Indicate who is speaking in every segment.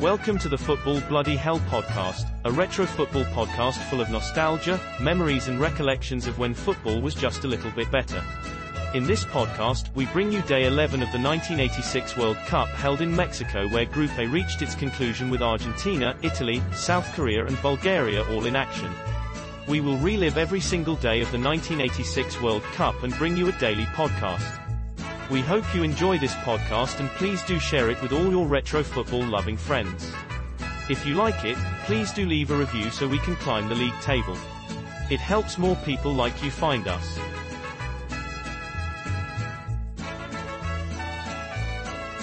Speaker 1: Welcome to the Football Bloody Hell podcast, a retro football podcast full of nostalgia, memories and recollections of when football was just a little bit better. In this podcast, we bring you day 11 of the 1986 World Cup held in Mexico where Group A reached its conclusion with Argentina, Italy, South Korea and Bulgaria all in action. We will relive every single day of the 1986 World Cup and bring you a daily podcast. We hope you enjoy this podcast and please do share it with all your retro football loving friends. If you like it, please do leave a review so we can climb the league table. It helps more people like you find us.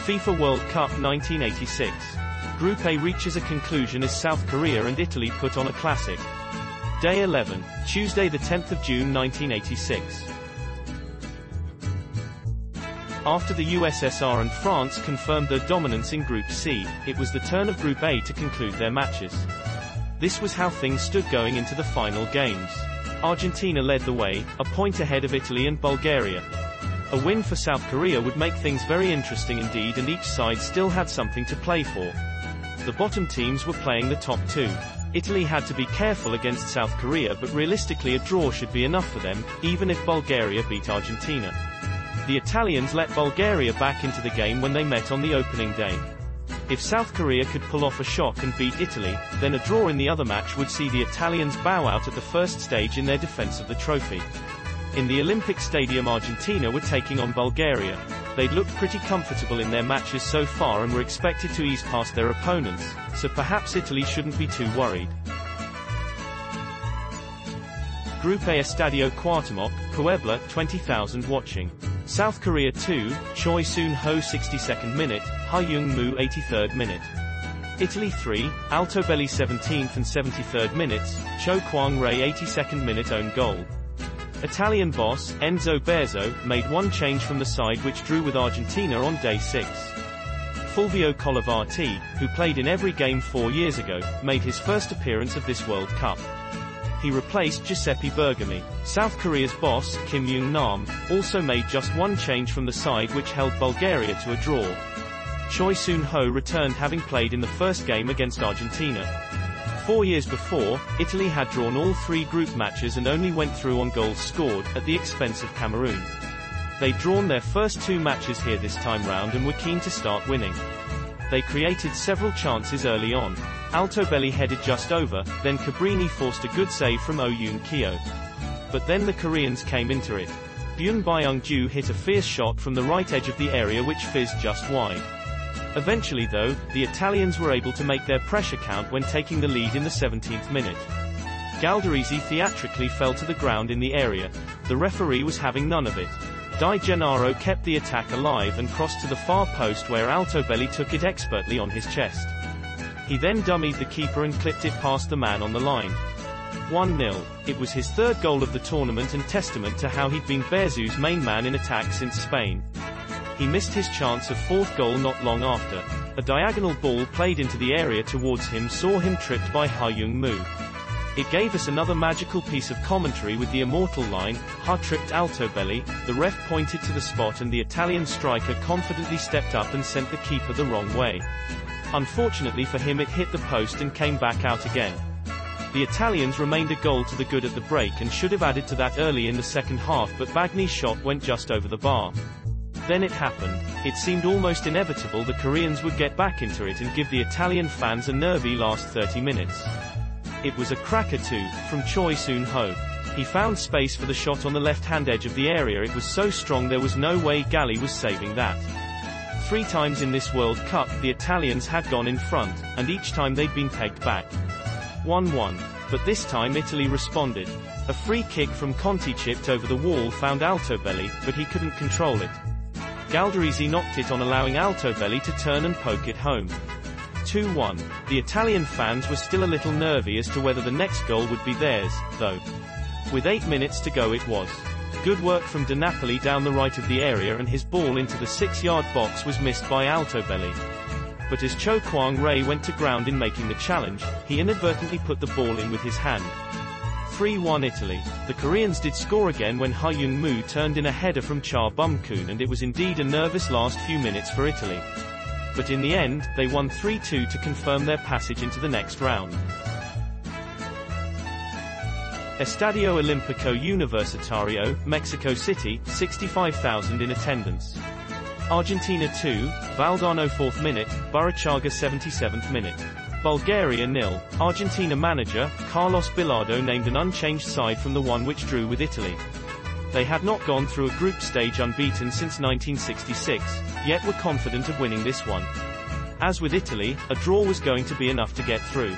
Speaker 1: FIFA World Cup 1986. Group A reaches a conclusion as South Korea and Italy put on a classic. Day 11, Tuesday the 10th of June 1986. After the USSR and France confirmed their dominance in Group C, it was the turn of Group A to conclude their matches. This was how things stood going into the final games. Argentina led the way, a point ahead of Italy and Bulgaria. A win for South Korea would make things very interesting indeed and each side still had something to play for. The bottom teams were playing the top two. Italy had to be careful against South Korea but realistically a draw should be enough for them, even if Bulgaria beat Argentina. The Italians let Bulgaria back into the game when they met on the opening day. If South Korea could pull off a shock and beat Italy, then a draw in the other match would see the Italians bow out at the first stage in their defense of the trophy. In the Olympic Stadium Argentina were taking on Bulgaria. They'd looked pretty comfortable in their matches so far and were expected to ease past their opponents, so perhaps Italy shouldn't be too worried. Group A Estadio Cuauhtemoc, Puebla, 20,000 watching. South Korea 2, Choi Soon-ho 62nd minute, Huh Jung-moo 83rd minute. Italy 3, Altobelli 17th and 73rd minutes, Cho Kwang-rae 82nd minute own goal. Italian boss, Enzo Bearzot, made one change from the side which drew with Argentina on day 6. Fulvio Collovati, who played in every game four years ago, made his first appearance of this World Cup. He replaced Giuseppe Bergomi. South Korea's boss, Kim Jung-nam, also made just one change from the side which held Bulgaria to a draw. Choi Soon-ho returned having played in the first game against Argentina. Four years before, Italy had drawn all three group matches and only went through on goals scored, at the expense of Cameroon. They'd drawn their first two matches here this time round and were keen to start winning. They created several chances early on. Altobelli headed just over, then Cabrini forced a good save from Oh Kyo. But then the Koreans came into it. Byun Byung-ju hit a fierce shot from the right edge of the area which fizzed just wide. Eventually though, the Italians were able to make their pressure count when taking the lead in the 17th minute. Galderisi theatrically fell to the ground in the area. The referee was having none of it. Di Gennaro kept the attack alive and crossed to the far post where Altobelli took it expertly on his chest. He then dummied the keeper and clipped it past the man on the line. 1-0. It was his third goal of the tournament and testament to how he'd been Bearzot's main man in attack since Spain. He missed his chance of fourth goal not long after. A diagonal ball played into the area towards him saw him tripped by Huh Jung-moo. It gave us another magical piece of commentary with the immortal line, Ha tripped Altobelli, the ref pointed to the spot and the Italian striker confidently stepped up and sent the keeper the wrong way. Unfortunately for him it hit the post and came back out again. The Italians remained a goal to the good at the break and should have added to that early in the second half but Bagni's shot went just over the bar. Then it happened. It seemed almost inevitable the Koreans would get back into it and give the Italian fans a nervy last 30 minutes. It was a cracker too, from Choi Soon-ho. He found space for the shot on the left-hand edge of the area it was so strong there was no way Galli was saving that. Three times in this World Cup, the Italians had gone in front, and each time they'd been pegged back. 1-1. But this time Italy responded. A free kick from Conti chipped over the wall found Altobelli, but he couldn't control it. Galderisi knocked it on allowing Altobelli to turn and poke it home. 2-1. The Italian fans were still a little nervy as to whether the next goal would be theirs, though. With 8 minutes to go it was. Good work from De Napoli down the right of the area and his ball into the 6-yard box was missed by Altobelli. But as Cho Kwang-rae went to ground in making the challenge, he inadvertently put the ball in with his hand. 3-1 Italy. The Koreans did score again when Huh Jung-moo turned in a header from Cha Bum-kun and it was indeed a nervous last few minutes for Italy. but in the end, they won 3-2 to confirm their passage into the next round. Estadio Olímpico Universitario, Mexico City, 65,000 in attendance. Argentina 2, Valdano 4th minute, Burruchaga 77th minute. Bulgaria nil. Argentina manager, Carlos Bilardo named an unchanged side from the one which drew with Italy. They had not gone through a group stage unbeaten since 1966, yet were confident of winning this one. As with Italy, a draw was going to be enough to get through.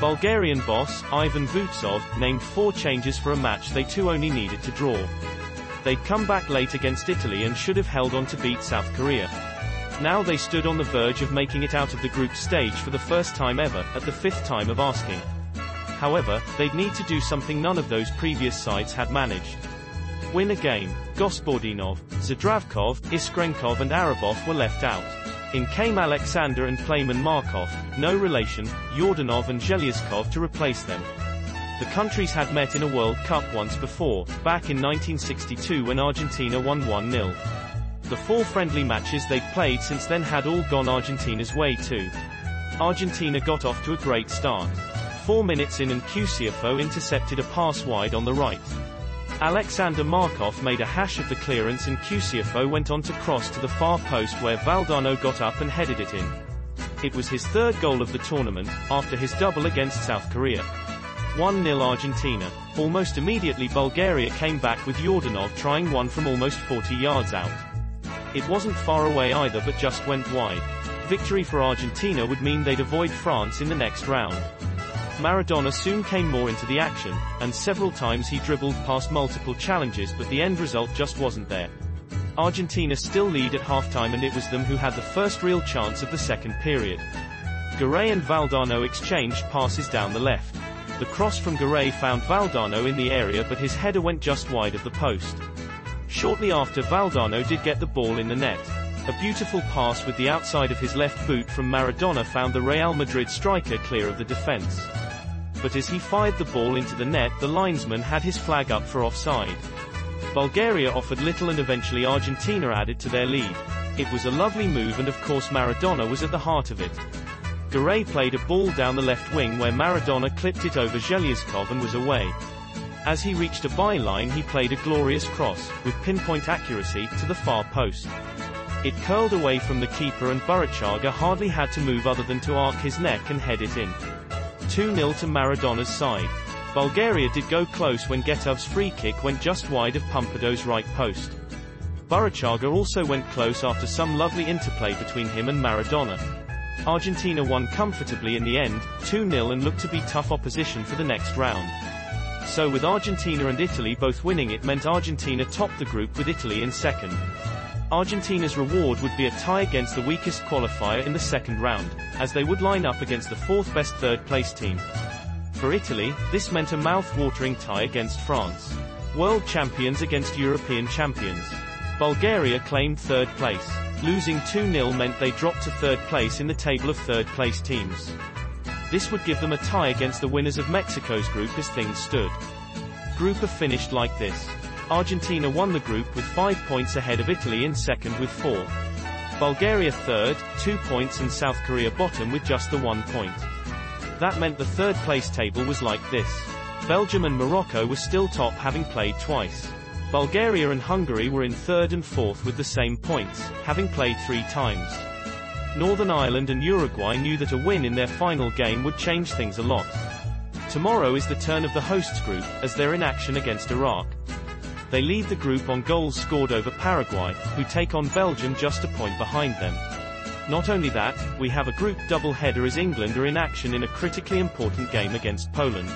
Speaker 1: Bulgarian boss, Ivan Vutsov, named four changes for a match they too only needed to draw. They'd come back late against Italy and should have held on to beat South Korea. Now they stood on the verge of making it out of the group stage for the first time ever, at the fifth time of asking. However, they'd need to do something none of those previous sides had managed. Win a game. Gospodinov, Zdravkov, Iskrenov and Arabov were left out. In came Alexander and Plamen Markov, no relation, Yordanov and Zhelyazkov to replace them. The countries had met in a World Cup once before, back in 1962 when Argentina won 1-0. The four friendly matches they'd played since then had all gone Argentina's way too. Argentina got off to a great start. Four minutes in and Cuciuffo intercepted a pass wide on the right. Alexander Markov made a hash of the clearance and Cuciuffo went on to cross to the far post where Valdano got up and headed it in. It was his third goal of the tournament, after his double against South Korea. 1-0 Argentina. Almost immediately Bulgaria came back with Yordanov trying one from almost 40 yards out. It wasn't far away either but just went wide. Victory for Argentina would mean they'd avoid France in the next round. Maradona soon came more into the action, and several times he dribbled past multiple challenges but the end result just wasn't there. Argentina still lead at halftime and it was them who had the first real chance of the second period. Garré and Valdano exchanged passes down the left. The cross from Garré found Valdano in the area but his header went just wide of the post. Shortly after Valdano did get the ball in the net. A beautiful pass with the outside of his left boot from Maradona found the Real Madrid striker clear of the defense but as he fired the ball into the net the linesman had his flag up for offside. Bulgaria offered little and eventually Argentina added to their lead. It was a lovely move and of course Maradona was at the heart of it. Garré played a ball down the left wing where Maradona clipped it over Zhelyazkov and was away. As he reached a byline he played a glorious cross, with pinpoint accuracy, to the far post. It curled away from the keeper and Burruchaga hardly had to move other than to arc his neck and head it in. 2-0 to Maradona's side. Bulgaria did go close when Getov's free kick went just wide of Pumpido's right post. Burruchaga also went close after some lovely interplay between him and Maradona. Argentina won comfortably in the end, 2-0 and looked to be tough opposition for the next round. So with Argentina and Italy both winning it meant Argentina topped the group with Italy in second. Argentina's reward would be a tie against the weakest qualifier in the second round, as they would line up against the fourth best third place team. For Italy, this meant a mouth-watering tie against France. World champions against European champions. Bulgaria claimed third place. Losing 2-0 meant they dropped to third place in the table of third place teams. This would give them a tie against the winners of Mexico's group as things stood. Group F finished like this. Argentina won the group with 5 points ahead of Italy in second with 4. Bulgaria third, 2 points and South Korea bottom with just the 1 point. That meant the third place table was like this. Belgium and Morocco were still top having played twice. Bulgaria and Hungary were in third and fourth with the same points, having played three times. Northern Ireland and Uruguay knew that a win in their final game would change things a lot. Tomorrow is the turn of the hosts group, as they're in action against Iraq. They lead the group on goals scored over Paraguay, who take on Belgium just a point behind them. Not only that, we have a group double-header as England are in action in a critically important game against Poland.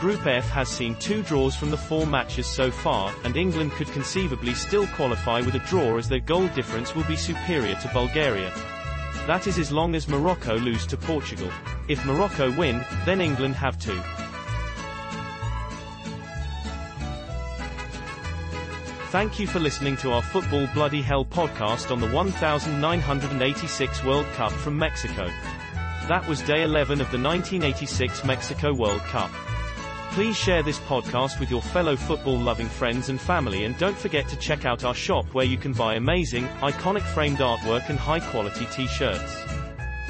Speaker 1: Group F has seen two draws from the four matches so far, and England could conceivably still qualify with a draw as their goal difference will be superior to Bulgaria. That is as long as Morocco lose to Portugal. If Morocco win, then England have to. Thank you for listening to our Football Bloody Hell podcast on the 1986 World Cup from Mexico. That was day 11 of the 1986 Mexico World Cup. Please share this podcast with your fellow football loving friends and family and don't forget to check out our shop where you can buy amazing, iconic framed artwork and high quality t-shirts.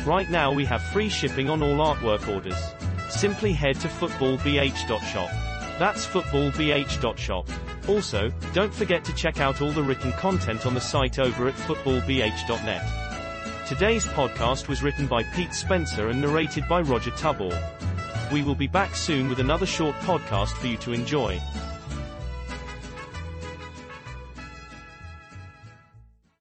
Speaker 1: Right now we have free shipping on all artwork orders. Simply head to footballbh.shop. That's footballbh.shop. Also, don't forget to check out all the written content on the site over at footballbh.net. Today's podcast was written by Pete Spencer and narrated by Roger T'Obor. We will be back soon with another short podcast for you to enjoy.